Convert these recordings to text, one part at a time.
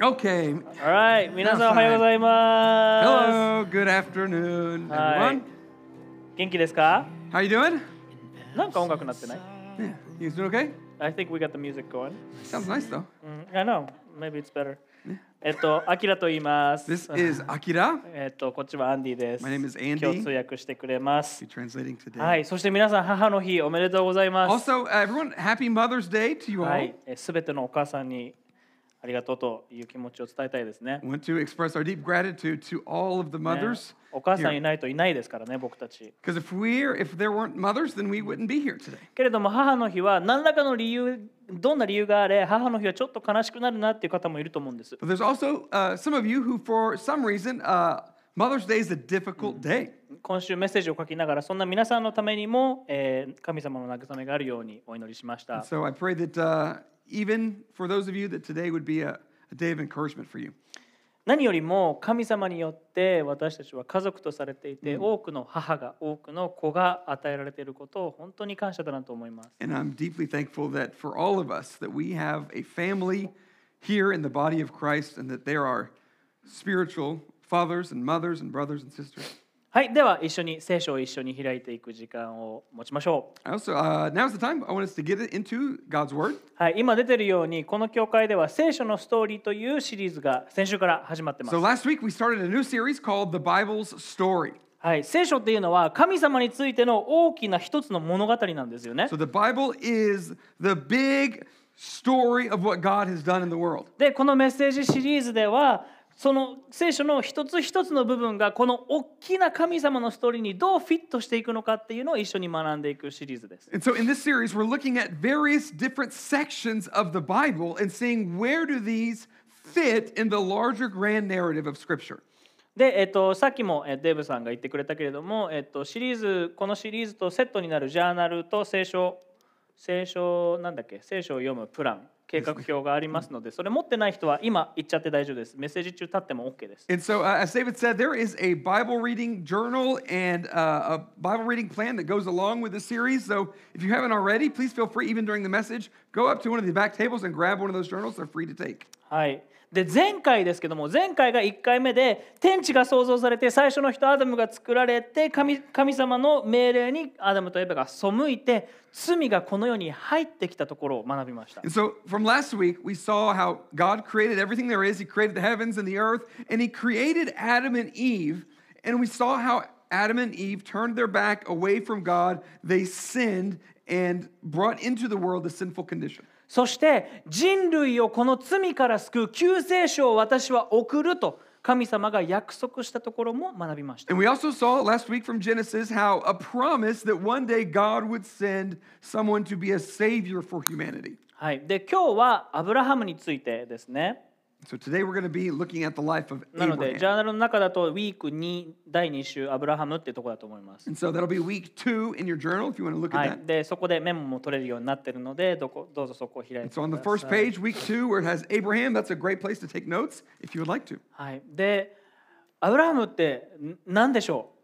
Okay. Alright 皆さんおはようございます Hello. Good afternoon, はい everyone. 元気ですか How you doing? なんか音楽なってない Yeah. You doing okay? I think we got the music going、Sounds nice though. うん、I know maybe it's better えっとアキラと言います This is Akira. えっとこっちはアンディです My name is Andy. 今日通訳してくれます、Be translating today. はいそして皆さん母の日おめでとうございます Also, uh, everyone, happy Mother's Day to you は all. いすべてのお母さんにありがとうという気持ちを伝えたいですね。Want to express our deep gratitude to all of the mothers? ね、お母さんいないといないですからね、僕たち。If if there mothers, then we be here today. けれども、母の日は何らかの理由、どんな理由があれ、母の日はちょっと悲しくなるなっていう方もいると思うんです。Mother's Day is a difficult day. 今週メッセージを書きながら、そんな皆さんのためにも、えー、神様の慰めがあるようにお祈りしました。So I pray that, uh... even for those of you that today would be a, a day of encouragement for you. 何よりも神様によって私たちは家族とされていて、多くの母が多くの子が与えられていることを本当に感謝だなと思います And I'm deeply thankful that for all of us that we have a family here in the body of Christ and that there are spiritual fathers and mothers and brothers and sisters. はい、では一緒に聖書を一緒に開いていく時間を持ちましょう。はい、今出てるように、この教会では聖書のストーリーというシリーズが先週から始まってます。はい、聖書っていうのは神様についての大きな一つの物語なんですよね。で、このメッセージシリーズでは、その聖書の一つ一つの部分がこの大きな神様のストーリーにどうフィットしていくのかっていうのを一緒に学んでいくシリーズです。And so in this series, we're looking at various different sections of the Bible and seeing where do these fit in the larger grand narrative of Scripture. で、えっと、さっきもえデーブさんが言ってくれたけれども、えっと、シリーズこのシリーズとセットになるジャーナルと聖書聖書なんだっけ聖書を読むプラン計画表がありますのでそれ持ってない人は今言っちゃって大丈夫ですメッセージ中立っても OK です。 And so, uh, as David said, there is a Bible reading journal and uh, a Bible reading plan that goes along with the series. So, if you haven't already, please feel free, even during the message, go up to one of the back tables and grab one of those journals. They're free to take. はい、 で前回ですけども前回が1回目で天地が創造されて最初の人アダムが作られて神神様の命令にアダムとエバが背いて罪がこの世に入ってきたところを学びました And so, from last week, we saw how God created everything there is. He created the heavens and the earth, and He created Adam and Eve. And we saw how Adam and Eve turned their back away from God. They sinned and brought into the world the sinful condition. そして人類をこの罪から救う救世主を私は送ると神様が約束したところも学びました。And we also saw last week from Genesis how a promise that one day God would send someone to be a savior for humanity. はい、で今日はアブラハムについてですね。So today we're going to be looking at the life of なので、ジ.ャーナルの中だとウィーク2第2週アブラハムっていうところだと思います。And so that'll be week two in your journal if you want to look は at い、that. でそこでメモも取れるようになってるのでどこどうぞそこを開いてく so on the だ first さい。page, week two, where it has Abraham, that's a great place to take notes if you would like to. はい、でアブラハムってん何でしょう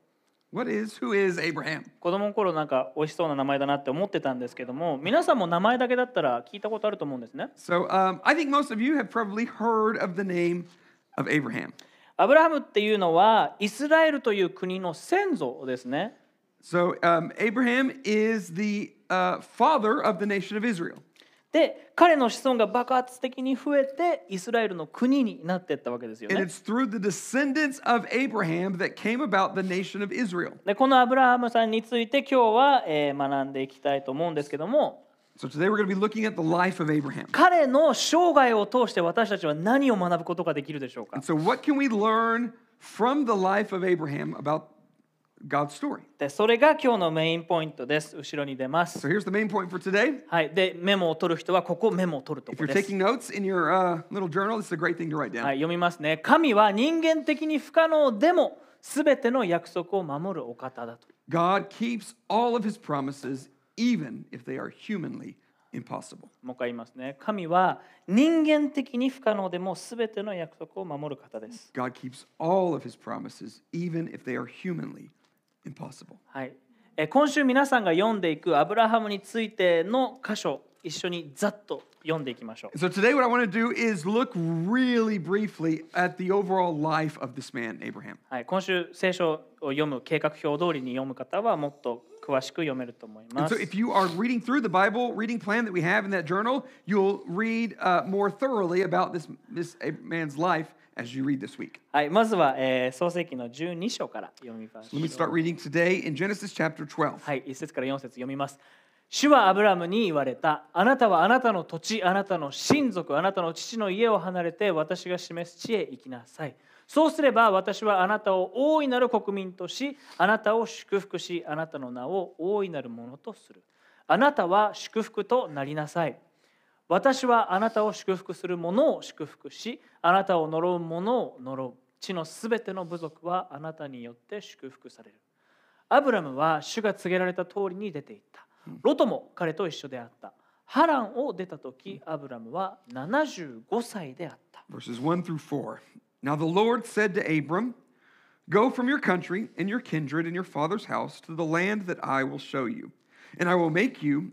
What is, who is Abraham? 子供の頃なんか美味しそうな名前だなって思ってたんですけども皆さんも名前だけだったら聞いたことあると思うんですね。So um, I think most of you have probably heard of the name of Abraham. アブラハムっていうのはイスラエルという国の先祖ですね。So um, Abraham is the uh, father of the nation of Israel. で彼の子孫が爆発的に増えてイスラエルの国になっていったわけですよ And ね。it's through the descendants of Abraham that came about the nation of Israel. でこのアブラハムさんについて今日は、えー学んでいきたいと思うんですけども So today we're going to be looking at the life of Abraham. 彼の生涯を通して私たちは何を学ぶことができるでしょうか And so, what can we learn from the life of Abraham about God's story? でそれが今日のメインポイントです。後ろに出ます。So, here's the main point for today. はい、でメモを取る人はここメモを取ると If こ you're ろです。taking notes in your uh, little journal, is a great thing to write down. はい、読みますね。神は人間的に不可能でも全ての約束を守るお方だと。God keeps all of his promises, even if they are humanly impossible. もう一回言いますね。神は人間的に不可能でも全ての約束を守る方です。God keeps all of his promises, even if they are humanly impossible. はい。え今週皆さんが読んでいくアブラハムについての箇所一緒にざっと読んでいきましょう。So today, what I want to do is look really briefly at the overall life of this man, Abraham. はい、今週聖書を読む計画表通りに読む方はもっと詳しく読めると思い And ます so,。if you are reading through the Bible reading plan that we have in that journal, you'll read uh, more thoroughly about this, this man's life as you read this week. はい、まずは、えー創世記の12章から読みまし Let me ょ start う。reading today in Genesis chapter 12. はい、1節から4節読みます。主はアブラムに言われた。あなたはあなたの土地、あなたの親族、あなたの父の家を離れて私が示す地へ行きなさい。そうすれば私はあなたを大いなる国民とし、あなたを祝福し、あなたの名を大いなるものとする。あなたは祝福となりなさい。私はあなたを祝福する者を祝福し、あなたを呪う者を呪う。地のすべての部族はあなたによって祝福される。アブラムは主が告げられた通りに出て行った。ロトも彼と一緒であった。ハランを出た時、アブラムは75歳であった。verses 1 through 4. Now the Lord said to Abram, Go from your country and your kindred and your father's house to the land that I will show you. And I will make you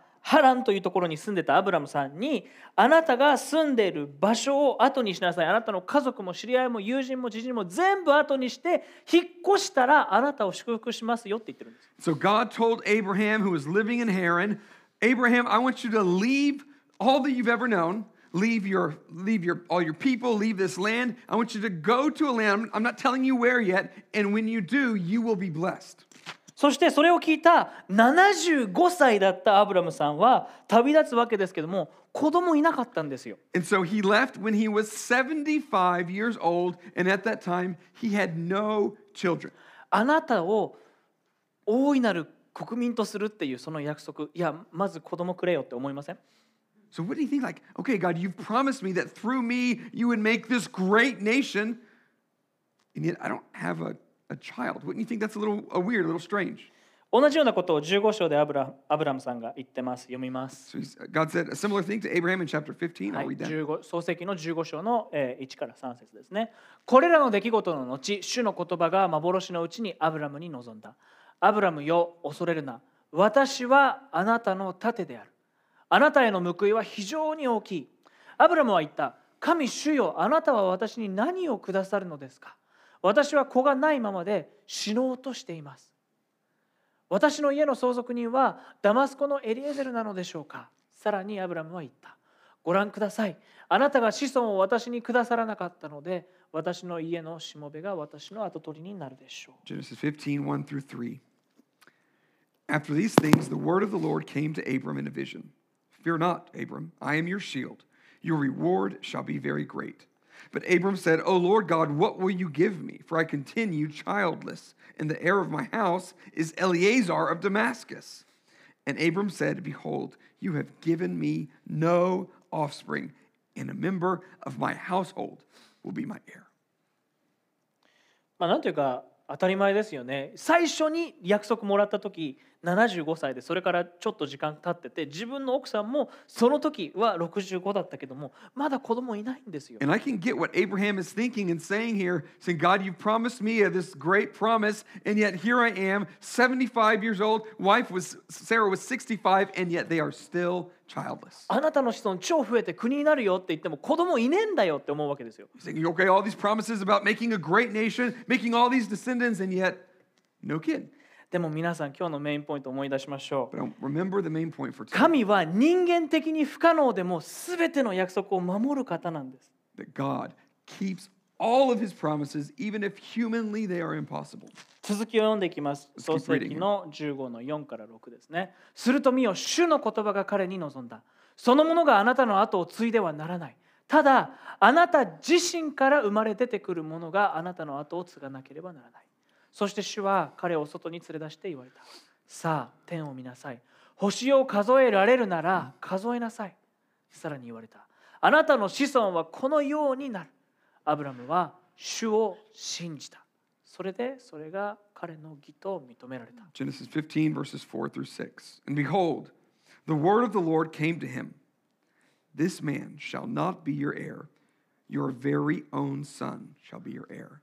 ハランというところに住んでたアブラムさんにあなたが住んでいる場所を後にしなさいあなたの家族も知り合いも友人も知人も全部後にして引っ越したらあなたを祝福しますよって言ってるんです So God told Abraham, who was living in Haran, Abraham, I want you to leave all that you've ever known. Leave your, leave your, all your people, leave this land. I want you to go to a land. I'm not telling you where yet. And when you do, you will be blessed. そしてそれを聞いた75歳だったアブラムさんは旅立つわけですけども子供いなかったんですよ And so he left when he was 75 years old. And at that time, he had no children. あなたを大いなる国民とするっていうその約束いやまず子供くれよって思いません So what do you think? Like, okay, God, you've promised me that through me you would make this great nation, and yet I don't have a, a child. Wouldn't you think that's a little a weird, a little strange? 同じようなことを15章でアブラアブラムさんが言ってます。読みます、So God said a similar thing to Abraham in chapter 15. はい、read that. 15創世記の15章のえー1から3節ですね。これらの出来事の後主の言葉が幻のうちにアブラムに臨んだ。アブラムよ恐れるな。私はあなたの盾である。あなたへの報いは非常に大きい。アブラムは言った。神主よあなたは私に何をくださるのですか？私は子がないままで死のうとしています私の家の相続人はダマスコのエリエゼルなのでしょうかさらにアブラムは言ったご覧くださいあなたが子孫を私にくださらなかったので私の家のしもべが私の跡取りになるでしょう Genesis 15, 1 through 3. After these things, the word of the Lord came to Abram in a vision. Fear not, Abram, I am your shield. Your reward shall be very great. But Abram said, O Lord God, what will you give me? For I continue childless, and the heir of my house is Eleazar of Damascus. And Abram said, Behold, you have given me no offspring, and a member of my household will be my heir. まあなんというか当たり前ですよね最初に約束もらった時 75歳でそれからちょっと時間経ってて自分の奥さんもその時は65だったけどもまだ子供いないんですよ And I can get what Abraham is thinking and saying here, saying, God, you've promised me this great promise, and yet here I am, 75 years old. Wife was Sarah was 65, and yet they are still childless. あなたの子孫超増えて国になるよって言っても子供いねえんだよって思うわけですよ He's saying, okay, all these promises about making a great nation, making all these descendants, and yet no kid. でも皆さん今日のメインポイントを思い出しましょう。神は人間的に不可能でも全ての約束を守る方なんです。That God keeps all of his promises, even if humanly they are impossible. 続きを読んでいきます。創世記の15の4から6ですね。すると見よ主の言葉が彼に望んだ。そのものがあなたの後を継いではならない。ただあなた自身から生まれ出てくるものがあなたの後を継がなければならないそして主は彼を外に連れ出して言われたさあ天を見なさい星を数えられるなら数えなさいさらに言われたあなたの子孫はこのようになるアブラムは主を信じたそれでそれが彼の義と認められた Genesis 15, verses 4 through 6. And behold, the word of the Lord came to him This man shall not be your heir, your very own son shall be your heir.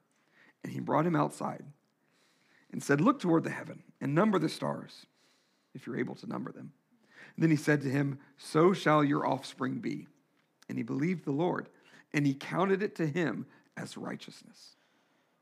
And he brought him outside and said, Look toward the heaven and number the stars, if you're able to number them. And then he said to him, So shall your offspring be. And he believed the Lord, and he counted it to him as righteousness.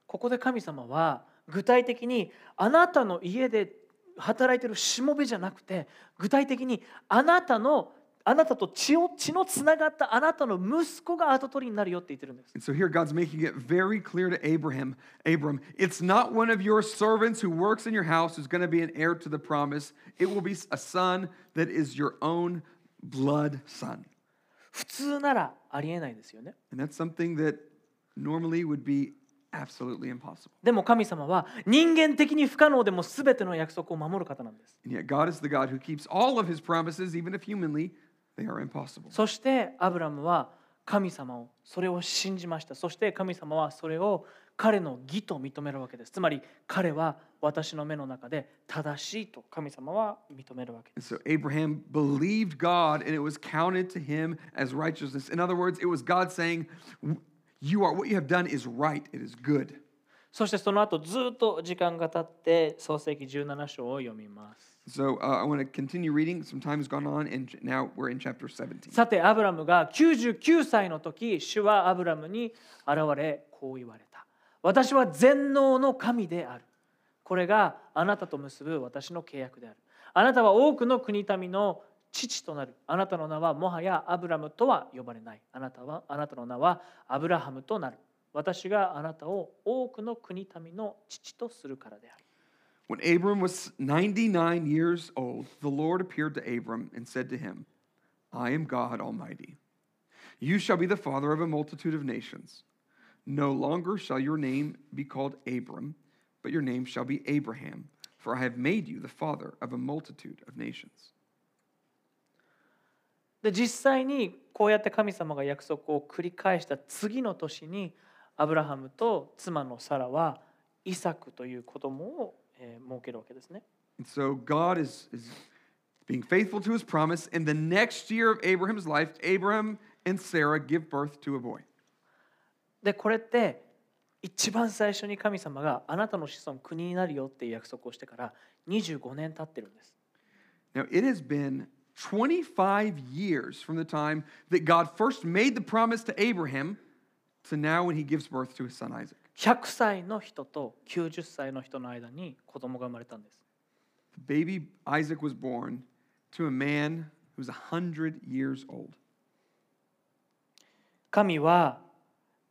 ここで神様は具体的にあなたの家で働いているしもべじゃなくて具体的にあなたの あなたと血を血のつながったあなたの息子が後取りになるよって言ってるんです。And so here God's making it very clear to Abraham, Abram, it's not one of your servants who works in your house who's going to be an heir to the promise. It will be a son that is your own blood son. 普通ならありえないですよね。And that's something that normally would be absolutely impossible. でも神様は人間的に不可能でも全ての約束を守る方なんです。And yet God is the God who keeps all of his promises, even if humanly. そしてアブラムは神様をそれを信じました。そして神様はそれを彼の義と認めるわけです。つまり彼は私の目の中で正しいと神様は認めるわけです。So Abraham believed God and it was counted to him as righteousness. In other words, it was God saying, You are what you have done is right, it is good. そしてその後ずっと時間が経って創世記17章を読みます。So uh, I want to continue reading. Some time has gone on, and now we're in chapter 17. さてアブラムが99歳の時主はアブラムに現れこう言われた。私は全能の神である。これがあなたと結ぶ私の契約である。あなたは多くの国民の父となる。あなたの名はもはやアブラムとは呼ばれない。あなたはあなたの名はアブラハムとなる。私があなたを多くの国民の父とするからである。When Abram was 99 years old, the Lord appeared to Abram and said to him, I am God Almighty. You shall be the father of a multitude of nations. No longer shall your name be called Abram, but your name shall be Abraham, for I have made you the father of a multitude of nations. で実際にこうやって神様が約束を繰り返した次の年にアブラハムと妻のサラはイサクという子供をえー 設けるわけですね。 And so God is, is being faithful to his promise. In the next year of Abraham's life, Abraham and Sarah give birth to a boy. でこれって一番最初に神様があなたの子孫国になるよっていう約束をしてから25年経ってるんです。 Now, it has been 25 years from the time that God first made the promise to Abraham to now when he gives birth to his son Isaac. 100歳の人と90歳の人の間に子供が生まれたんです。Baby Isaac was born to a man who was 100 years old. 神は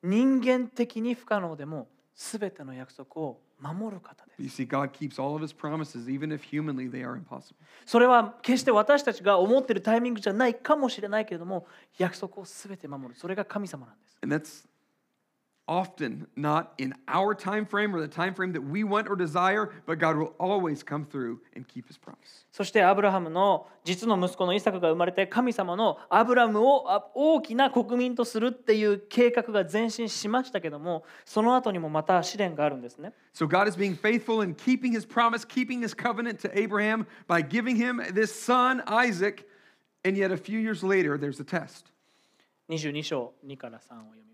人間的に不可能でも全ての約束を守る方です You。see, God keeps all of his promises, even if humanly they are impossible. それは決して私たちが思っているタイミングじゃないかもしれないけれども約束を全て守るそれが神様なんです。And that's often not in our time frame or the time frame that we want or desire, but God will always come through and keep his promise. そしてアブラハムの実の息子のイサクが生まれて神様のアブラムをあ大きな国民とするっていう計画が前進しましたけどもその後にもまた試練があるんですね。 So God is being faithful in keeping his promise, keeping his covenant to Abraham by giving him this son, Isaac. And yet a few years later, there's a test. 22章2から3を読みます。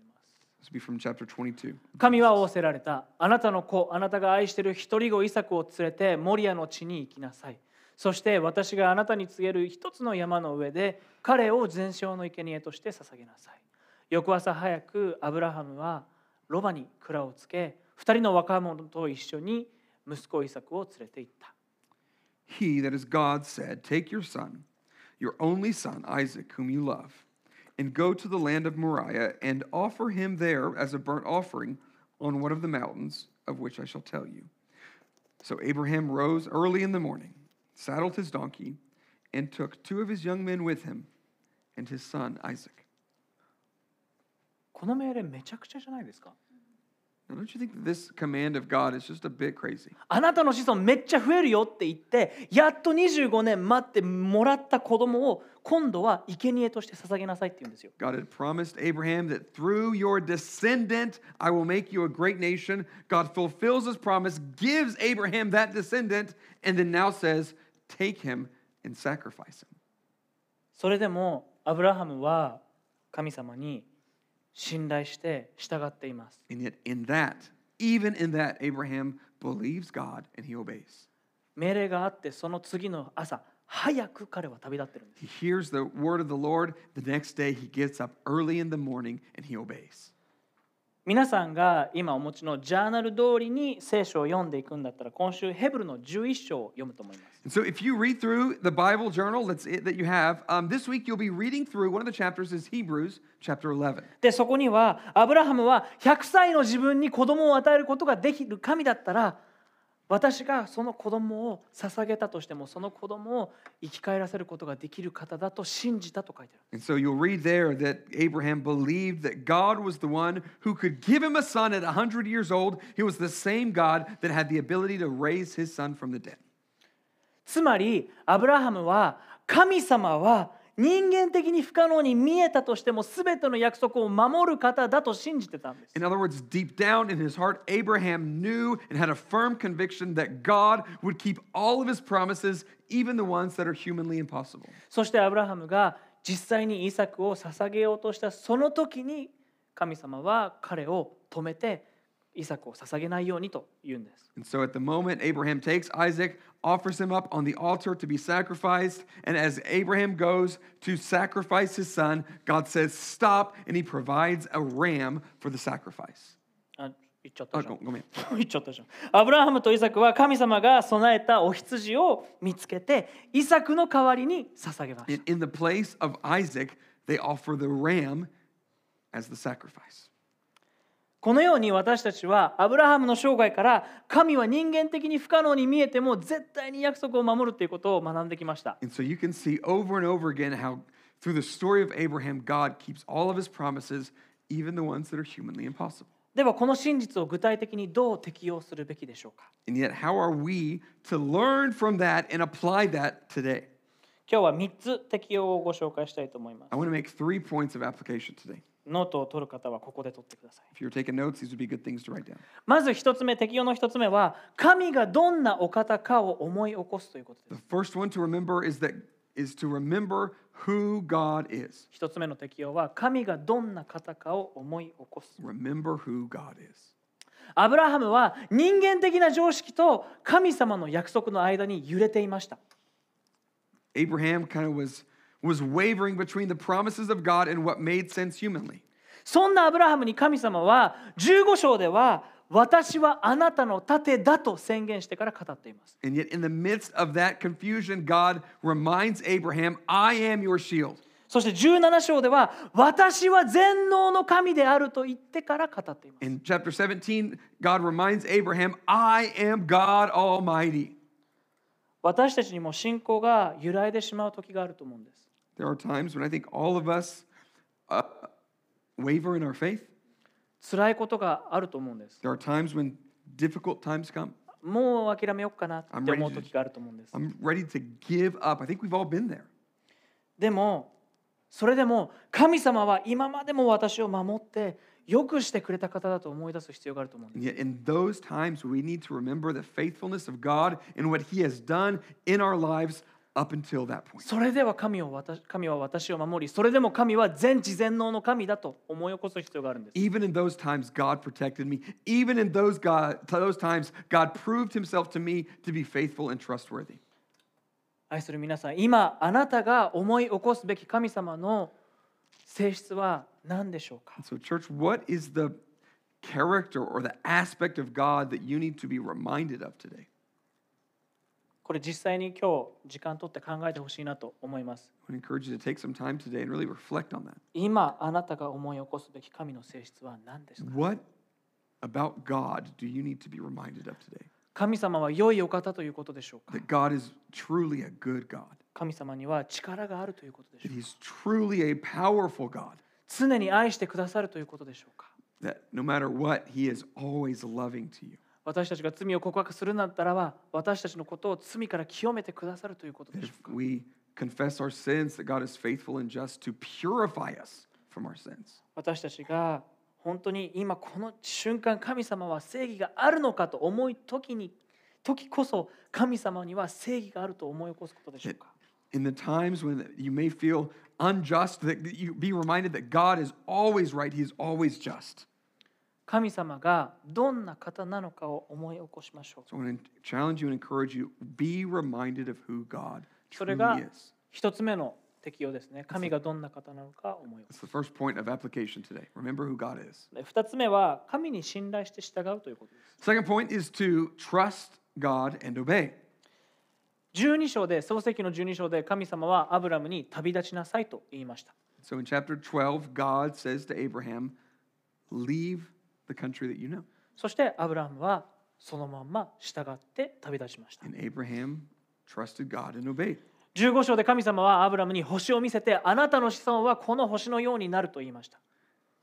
神は仰せられた。あなたの子、あなたが愛している一人子イサクを連れてモリアの地に行きなさい。そして私があなたに告げる一つの山の上で彼を全焼の生贄として捧げなさい。翌朝早くアブラハムはロバに蔵をつけ、二人の若者と一緒に息子イサクを連れて行った。He, that is God, said, Take your son, your only son, Isaac, whom you love, and go to the land of Moriah and offer him there as a burnt offering on one of the mountains of which I shall tell you. So Abraham rose early in the morning, saddled his donkey, and took two of his young men with him and his son Isaac. この命令めちゃくちゃじゃないですか Now, Now, don't you think this command of God is just a bit crazy? あなたの子孫めっちゃ増えるよって言ってやっと25年待ってもらった子供を今度は生贄として捧げなさいって言うんですよ God had promised Abraham that through your descendant I will make you a great nation. God fulfills his promise, gives Abraham that descendant, and then now says, Take him and sacrifice him. それでもアブラハムは神様に信頼して従っています And yet, in that, even in that, Abraham believes God and he obeys. 命令があってその次の朝早く彼は旅立ってるんです He hears the word of the Lord. The next day, he gets up early in the morning and he obeys. 皆さんが今お持ちのジャーナル通りに聖書を読んでいくんだったら今週ヘブルの11章を読むと思います so, if you read through the Bible journal that's it, that you have, um, this week you'll be reading through one of the chapters is Hebrews chapter 11. でそこにはアブラハムは100歳の自分に子供を与えることができる神だったら私がその子供を捧げたとしてもその子供を生き返らせることができる方だと信じたと書いてある And so you'll read there that Abraham believed that God was the one who could give him a son at 100 years old. He was the same God that had the ability to raise his son from the dead. つまりアブラハムは神様は人間的に不可能に見えたとしても全ての約束を守る方だと信じてたんです In other words, deep down in his heart, Abraham knew and had a firm conviction that God would keep all of his promises, even the ones that are humanly impossible. そしてアブラハムが実際にイサクを捧げようとしたその時に神様は彼を止めてイサクを捧げないようにと言うんです。And so at the moment, Abraham takes Isaac, offers him up on the altar to be sacrificed. And as Abraham goes to sacrifice his son, God says, Stop, and he provides a ram for the sacrifice. あ言っちゃったあじゃん。ごごめん。言っちゃったじゃん。アブラハムとイサクは神様が備えたお羊を見つけてイサクの代わりに捧げました。 In, in the place of Isaac, they offer the ram as the sacrifice. このように私たちはアブラハムの生涯から神は人間的に不可能に見えても絶対に約束を守るということを学んできました。And so you can see over and over again how, through the story of Abraham, God keeps all of his promises, even the ones that are humanly impossible. ではこの真実を具体的にどう適用するべきでしょうか And yet, how are we to learn from that and apply that today? 今日は3つ適用をご紹介したいと思います I。want to make three points of application today. ノートを取る方はここで取ってください。まず一つ目、適用の一つ目は、神がどんなお方かを思い起こすということです。一つ目の適用は、神がどんな方かを思い起こす。アブラハムは人間的な常識と神様の約束の間に揺れていました。Abraham was wavering between the promises of God and what made sense humanly. そんなアブラハムに神様は15章では私はあなたの盾だと宣言してから語っています。And yet in the midst of that confusion, God reminds Abraham, "I am your shield." そして17章では私は全能の神であると言ってから語っています。In chapter 17, God reminds Abraham, "I am God Almighty." 私たちにも信仰が揺らいでしまう時があると思うんです。There are times when I think all of us uh, waver in our faith. 辛いことがあると思うんです。 There are times when difficult times come. もう諦めようかなって思う時があると思うんです。 I'm ready to give up. I think we've all been there. でもそれでも神様は今までも私を守ってよくしてくれた方だと思い出す必要があると思うんです。 And yet, in those times, we need to remember the faithfulness of God and what He has done in our lives up until that point. それでは神を私神は私を守り、それでも神は全知全能の神だと思い起こす必要があるんです。 Even in those times, God protected me. Even in those, God, those times, God proved Himself to me to be faithful and trustworthy. 愛する皆さん、今あなたが思い起こすべき神様の性質は何でしょうか So, church, what is the character or the aspect of God that you need to be reminded of today? これ実際に今日時間取って考えてほしいなと思います。I want to encourage you to take some time today and really reflect on that. 今あなたが思い起こすべき神の性質は何ですか What about God do you need to be reminded of today? 神様は良いお方ということでしょうか That God is truly a good God, 神様には力があるということでしょ that うか He's truly a powerful God, 常に愛してくださるということでしょうか that no matter what, He is always loving to you. 私たちが罪を告白するなったらば私たちのことを罪から清めてくださるということでしょ if we confess our sins, that God is faithful and just to purify us from our sins. 私たちが本当に今この瞬間神様は正義があるのかと思い時に時こそ神様には正義があると思い起こすことでしょうか In the times when you may feel unjust, that you be reminded that God is always right, He is always just. 神様がどんな方なのかを思い起こしましょう So I want to challenge you and encourage you be reminded of who God それが truly is. 一つ目の適用ですね神がどんな方なのか思い起こ That's the first point of application today. Remember who God is. すで二つ目は神に信頼して従うということです Second point is to trust God and obey. 12章で創世記の12章で神様はアブラムに旅立ちなさいと言いました So in chapter 12, God says to Abraham, Leave the country that you know. そしてアブラムはそのまんま従って旅立ちました And Abraham trusted God and obeyed. 15章で神様はアブラムに星を見せてあなたの子孫はこの星のようになると言いました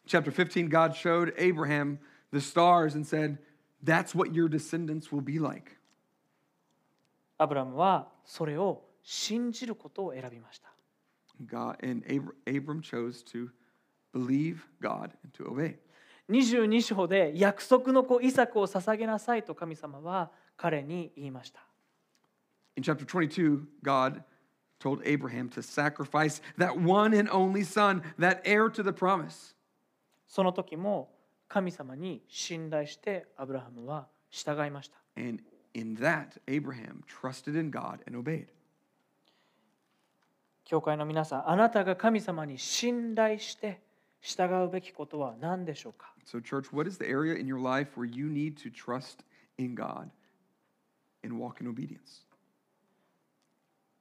Chapter 15, God showed Abraham the stars and said, That's what your descendants will be like. アブラムはそれを信じることを選びました God and Abr- Abram chose to believe God and to obey. 22章で約束の子イサクを捧げなさいと神様は彼に言いました In chapter 22, God told Abraham to sacrifice that one and only son, that heir to the promise. その時も神様に信頼してアブラハムは従いました And in that, Abraham trusted in God and obeyed. 教会の皆さんあなたが神様に信頼して従うべきことは何でしょうか So, church, what is the area in your life where you need to trust in God and walk in obedience?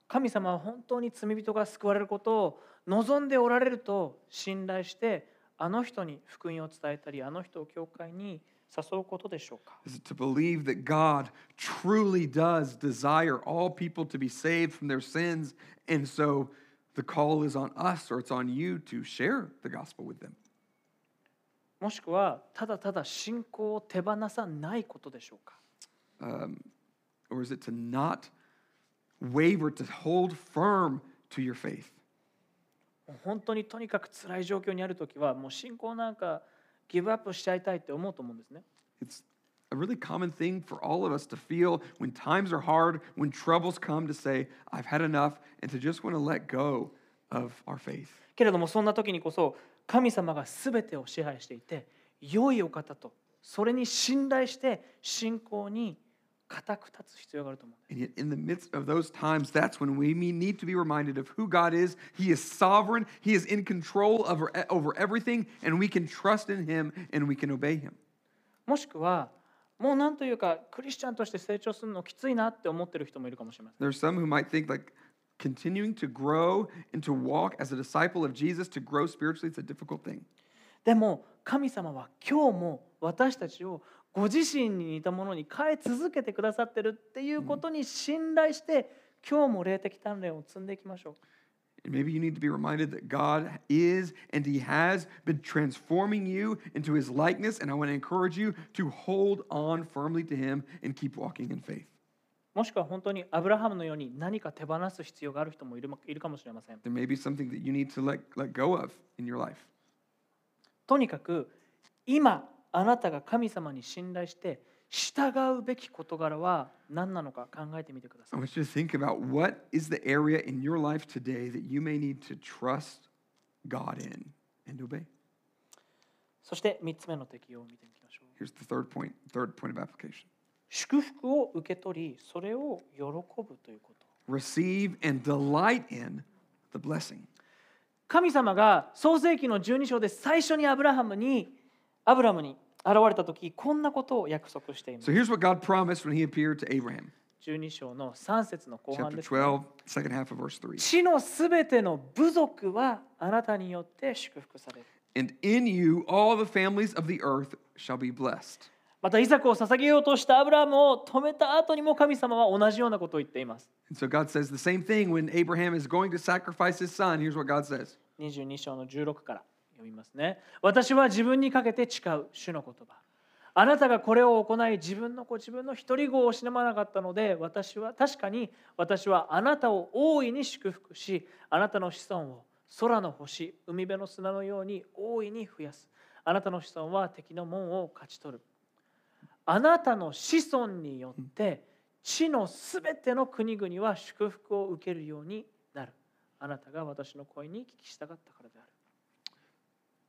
神様は本当に罪人が救われることを望んでおられると信頼してあの人に福音を伝えたりあの人を教会に誘うことでしょうか Is it to believe that God truly does desire all people to be saved from their sins? And so the call is on us or it's on you to share the gospel with them. もしくはただただ信仰を手放さないことでしょうか、um, 本当にとにかく辛い状況にあるとはもう信仰なんかギブアップしちゃいたいって思うと思うんですね。a really common thing for all of us to feel when times are hard, when troubles come, to say, I've had enough, and to just want to let go of our faith. けれどもそんな時にこそ神様が全てを支配していて良いお方とそれに信頼して信仰に固く立つ必要があると思うんです And yet, in the midst of those times, that's when we need to be reminded of who God is. He is sovereign, He is in control over, over everything, and we can trust in Him and we can obey Him. もしくは もうなんというかクリスチャンとして成長するのきついなって思ってる人もいるかもしれません There's some who might think like continuing to grow and to walk as a disciple of Jesus, to grow spiritually, it's a difficult thing. でも神様は今日も私たちをご自身に似たものに変え続けてくださってるっていうことに信頼して今日も霊的鍛錬を積んでいきましょう And maybe you need to be reminded that God is and He has been transforming you into His likeness. And I want to encourage you to hold on firmly to Him and keep walking in faith. もしくは本当にアブラハムのように何か手放す必要がある人もいるいるかもしれません There may be something that you need to let, let go of in your life. とにかく今あなたが神様に信頼して 従うべき事柄は何なのか考えてみてくださ I い want you to think about what is the area in your life today that you may need to trust God in and obey. そして3つ目の適用を見ていきましょう Here's the third point, third point of application. 祝福を受け取りそれを喜ぶということ Receive and delight in the blessing. 神様が創世記の12章で最初にアブラハムにアブラムに現れた時こんなことを約束しています So here's what God promised when He appeared to Abraham. 12章の3節の後半 Chapter です、ね、12, second half of verse 3. 地のすべての部族はあなたによって祝福される And in you all the families of the earth shall be blessed. またイザクを捧げようとしたアブラハムを止めた後にも神様は同じようなことを言っています And so God says the same thing when Abraham is going to sacrifice his son. Here's what God says 22章の16から読みますね。私は自分にかけて誓う主の言葉。あなたがこれを行い自分の子自分の一人子を失わなかったので私は確かに私はあなたを大いに祝福しあなたの子孫を空の星海辺の砂のように大いに増やすあなたの子孫は敵の門を勝ち取るあなたの子孫によって地のすべての国々は祝福を受けるようになるあなたが私の声に聞き従ったからである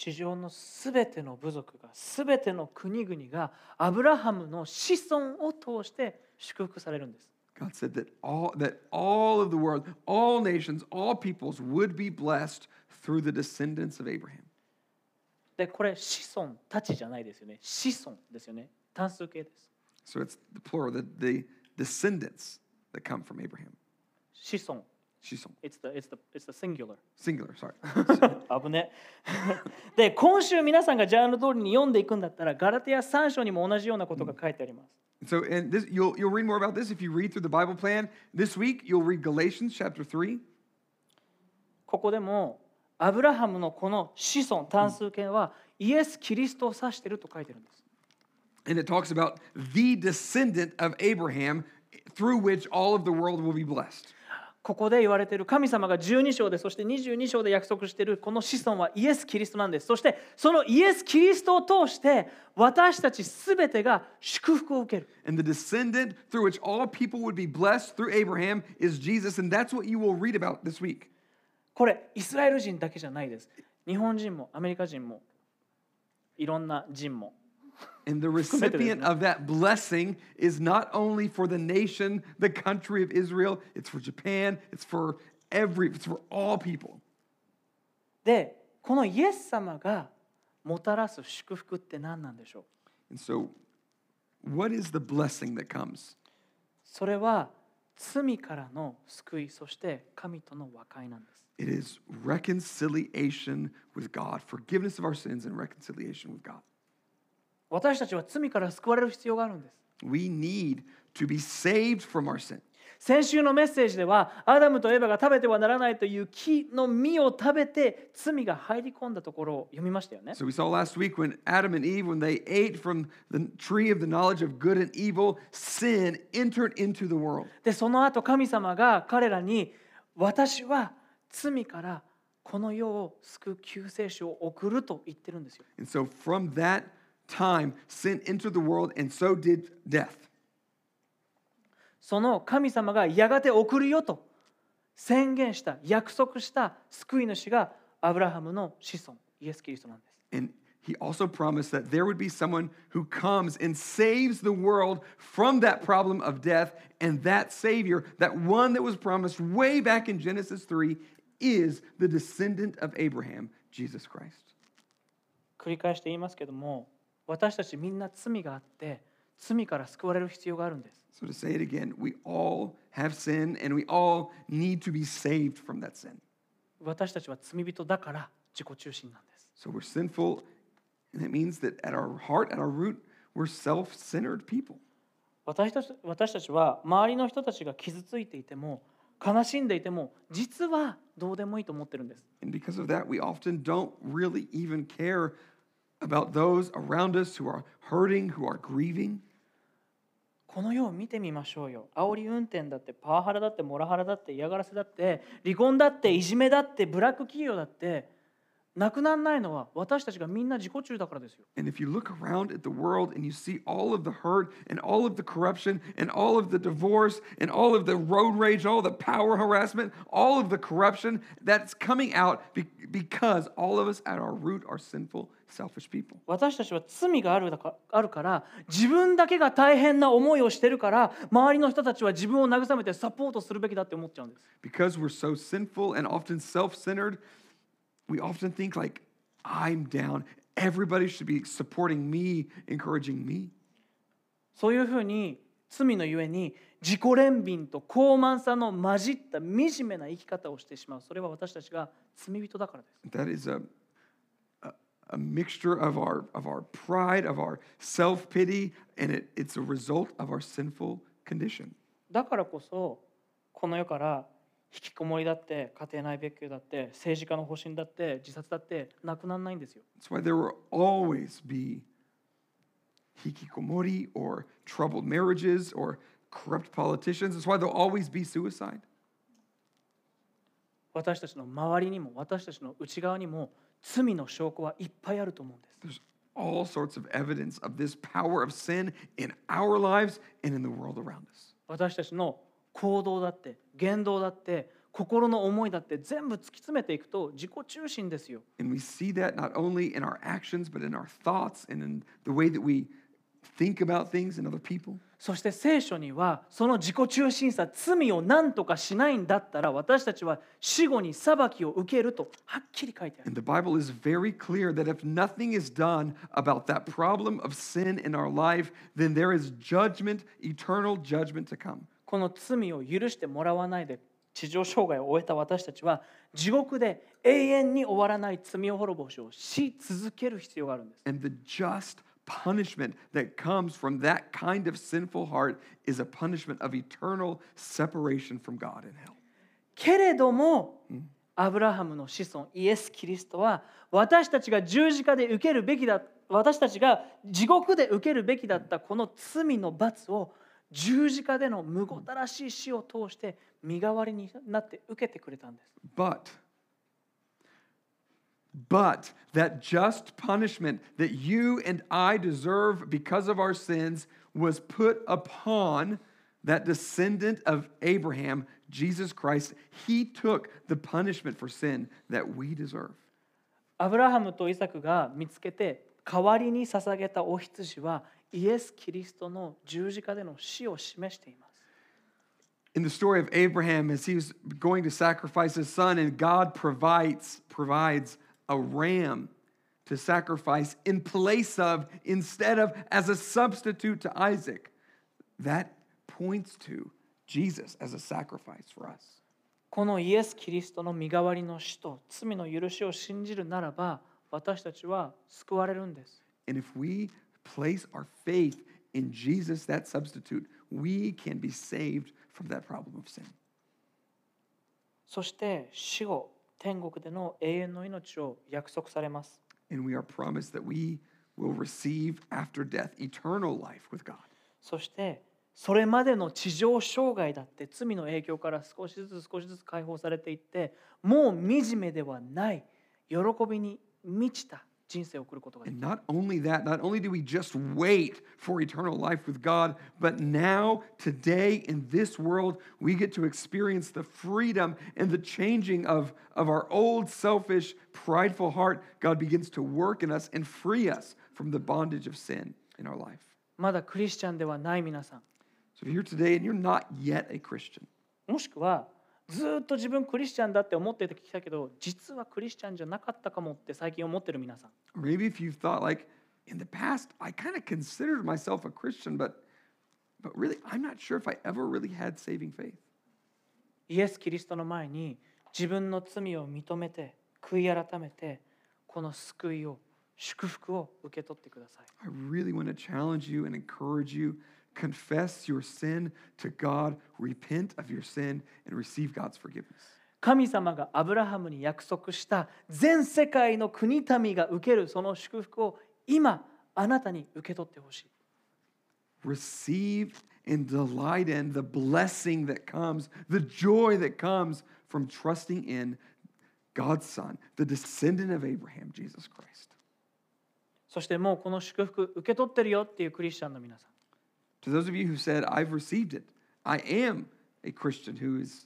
地上のすべての部族がすべての国々がアブラハムの子孫を通して祝福されるんです。God said that all that all of the world, all nations, all peoples would be blessed through the descendants of Abraham. でこれ子孫たちじゃないですよね。子孫ですよね。単数形です。So it's the plural, the, the descendants that come from Abraham. 子孫。Shison. It's the, it's the, it's the singular. Singular, sorry. 危ね。で、今週皆さんがジャンル通りに読んでいくんだったら、ガラテヤ3章にも同じようなことが書いてあります。so and this you'll you'll read more about this if you read through the Bible plan. This week you'll read Galatians chapter 3. ここでも、アブラハムのこの子孫、単数形は、イエス・キリストを指していると書いてるんです。And it talks about the descendant of Abraham through which all of the world will be blessed. ここで言われている神様が12章でそして22章で約束しているこの子孫はイエス・キリストなんですそしてそのイエス・キリストを通して私たちすべてが祝福を受ける And the descendant through which all people would be blessed through Abraham is Jesus. And that's what you will read about this week. これイスラエル人だけじゃないです日本人もアメリカ人もいろんな人も And the recipient of that blessing is not only for the nation, the country of Israel, it's for Japan, it's for every, it's for all people. でこのイエス様がもたらす祝福って何なんでしょう And so, what is the blessing that comes? それは罪からの救いそして神との和解なんです It is reconciliation with God, forgiveness of our sins, and reconciliation with God. 私たちは罪から救われる必要があるんです We need to be saved from our sin. 先週のメッセージではアダムとエバが食べてはならないという木の実を食べて罪が入り込んだところを読みましたよね So we saw last week when Adam and Eve, when they ate from the tree of the knowledge of good and evil, sin entered into the world. でその後神様が彼らに私は罪からこの世を救う救世主を送ると言ってるんですよ And so from that time, sin entered the world, and so did death. その神様がやがて送るよと宣言した約束した救い主がアブラハムの子孫イエス・キリストなんです And he also promised that there would be someone who comes and saves the world from that problem of death. And that Savior, that one that was promised way back in Genesis 3, is the descendant of Abraham, Jesus Christ. 繰り返して言いますけども 私たちみんな罪があって罪から救われる必要があるんです So to say it again, we all have sin and we all need to be saved from that sin. 私たちは罪人だから自己中心なんです So we're sinful, and it means that at our heart, at our root, we're self centered people. 私たち私たちは周りの人たちが傷ついていても悲しんでいても実はどうでもいいと思ってるんです And because of that, we often don't really even care about those around us who are hurting, who are grieving? この世を見てみましょうよ煽り運転だってパワハラだってモラハラだって嫌がらせだって離婚だっていじめだってブラック企業だってなくならないのは私たちがみんな自己中だからですよ And if you look around at the world and you see all of the hurt and all of the corruption and all of the divorce and all of the road rage, all the power harassment, all of the corruption that's coming out be- because all of us at our root are sinful, selfish people. 私たちは罪があるだかあるから自分だけが大変な思いをしてるから周りの人たちは自分を慰めてサポートするべきだって思っちゃうんです Because we're so sinful and often self centered, we often think like, I'm down. everybody should be supporting me, encouraging me. そういうふうに罪のゆえに自己憐憫と高慢さの混じった惨めな生き方をしてしまうそれは私たちが罪人だからです That is a, a, a mixture of our, of our pride, of our self pity, and it, it's a result of our sinful condition. だからこそこの世から引きこもりだって家庭内別居だって政治家の保身だって自殺だってなくならないんですよ That's why there will always be hikikomori or troubled marriages or corrupt politicians. That's why there'll always be suicide. 私たちの周りにも私たちの内側にも罪の証拠はいっぱいあると思うんです There's all sorts of evidence of this power of sin in our lives and in the world around us. 私たちの行動だって言動だって心の思いだって全部突き詰めていくと自己中心ですよ And we see that not only in our actions, but in our thoughts and in the way that we think about things and other people. そして聖書にはその自己中心さ罪を何とかしないんだったら私たちは死後に裁きを受けるとはっきり書いてある And the Bible is very clear that if nothing is done about that problem of sin in our life, then there is judgment, eternal judgment to come. この罪を許してもらわないで地上生涯を終えた私たちは地獄で永遠に終わらない罪を滅ぼしをし続ける必要があるんです And the just punishment that comes from that kind of sinful heart is a punishment of eternal separation from God in hell. けれどもアブラハムの子孫イエス・キリストは私たちが十字架で受けるべきだ私たちが地獄で受けるべきだったこの罪の罰を十字架でのむごたらしい死を通して身代わりになって受けてくれたんです But, but that just punishment that you and I deserve because of our sins was put upon that descendant of Abraham, Jesus Christ. He took the punishment for sin that we deserve. アブラハムとイサクが見つけて代わりに捧げたお羊はイエス・キリストの十字架での死を示しています。 In the story of Abraham, as he was going to sacrifice his son, and God provides, provides a ram to sacrifice in place of, instead of, as a substitute to Isaac, that points to Jesus as a sacrifice for us. このイエス・キリストの身代わりの死と罪の許しを信じるならば私たちは救われるんです。 And if we place our faith in Jesus, that substitute, we can be saved from that problem of sin. そして死後天国での永遠の命を約束されます。そして、それまでの地上障害だって罪の影響から少しずつ少しずつ解放されていって、もう惨めではない、喜びに満ちた 人生を送ることができる And not only that, not only do we just wait for eternal life with God, but now, today, in this world, we get to experience the freedom and the changing of, of our old, selfish, prideful heart. God begins to work in us and free us from the bondage of sin in our life. まだクリスチャンではない皆さん So if you're here today and you're not yet a Christian, もしくは ずーっと自分クリスチャンだって思っててきたけど実はクリスチャンじゃなかったかもって最近思ってる皆さん maybe if you've thought like, in the past, I kind of considered myself a Christian, but but really, I'm not sure if I ever really had saving faith. イエス・キリストの前に自分の罪を認めて悔い改めてこの救いを祝福を受け取ってください I really want to challenge you and encourage you. Confess your sin to God, repent of your sin, and receive God's forgiveness. 神様がアブラハムに約束した全世界の国民が受けるその祝福を今あなたに受け取ってほしい Receive and delight in the blessing that comes, the joy that comes from trusting in God's Son, the descendant of Abraham, Jesus Christ. そしてもうこの祝福受け取ってるよっていうクリスチャンの皆さん To those of you who said, I've received it, I am a Christian who is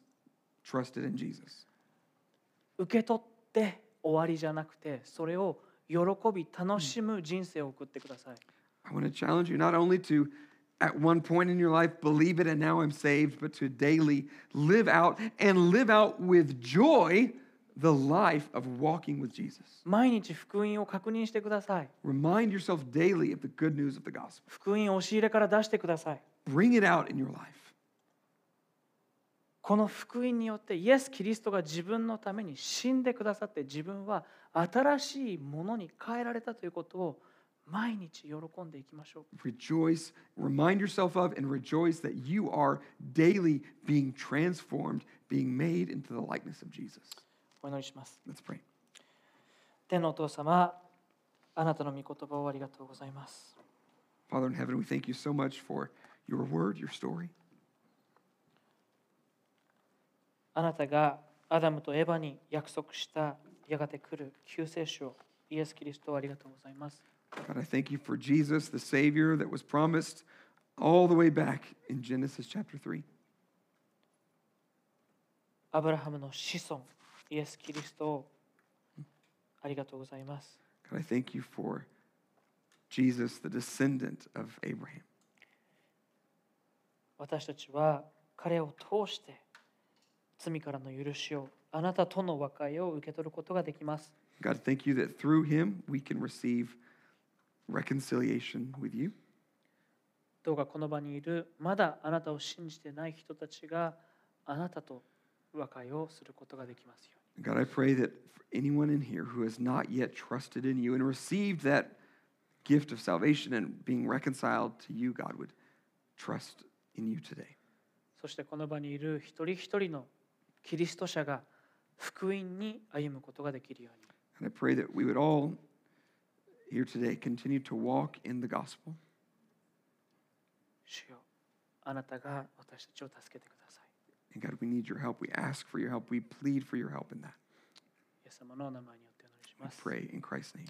trusted in Jesus. 受け取って終わりじゃなくてそれを喜び楽しむ人生を送ってください I want to challenge you not only to, at one point in your life, believe it and now I'm saved, but to daily live out and live out with joy the life of walking with Jesus. 毎日福音を確認してください Remind yourself daily of the good news of the gospel. 福音を押し入れから出してください Bring it out in your life. この福音によってイエス・キリストが自分のために死んでくださって自分は新しいものに変えられたということを毎日喜んでいきましょう Rejoice, remind yourself of, and rejoice that you are daily being transformed, being made into the likeness of Jesus. お祈りします Let's pray. 天のお父様あなたの御言葉をありがとうございます Father in heaven, we thank you so much for your word, your story. あなたがアダムとエバに約束したやがて来る救世主イエス・キリストをありがとうございます God, I thank you for Jesus, the Savior that was promised all the way back in Genesis chapter 3. アブラハムの子孫イエス・キリストをありがとうございます God, I thank you for Jesus, the descendant of Abraham. 私たちは彼を通して罪からの許しをあなたとの和解を受け取ることができます God, thank you that through him we can receive reconciliation with you. どうかこの場にいるまだあなたを信じてない人たちがあなたと和解をすることができますように God, I pray that for anyone in here who has not yet trusted in you and received that gift of salvation and being reconciled to you, God, would trust in you today. そしてこの場にいる一人一人のキリスト者が福音に歩むことができるように And I pray that we would all here today continue to walk in the gospel. 主よあなたが私たちを助けてください And God, we need your help. We ask for your help. We plead for your help in that. イエス様のお名前によってお祈りし We ます pray in Christ's name.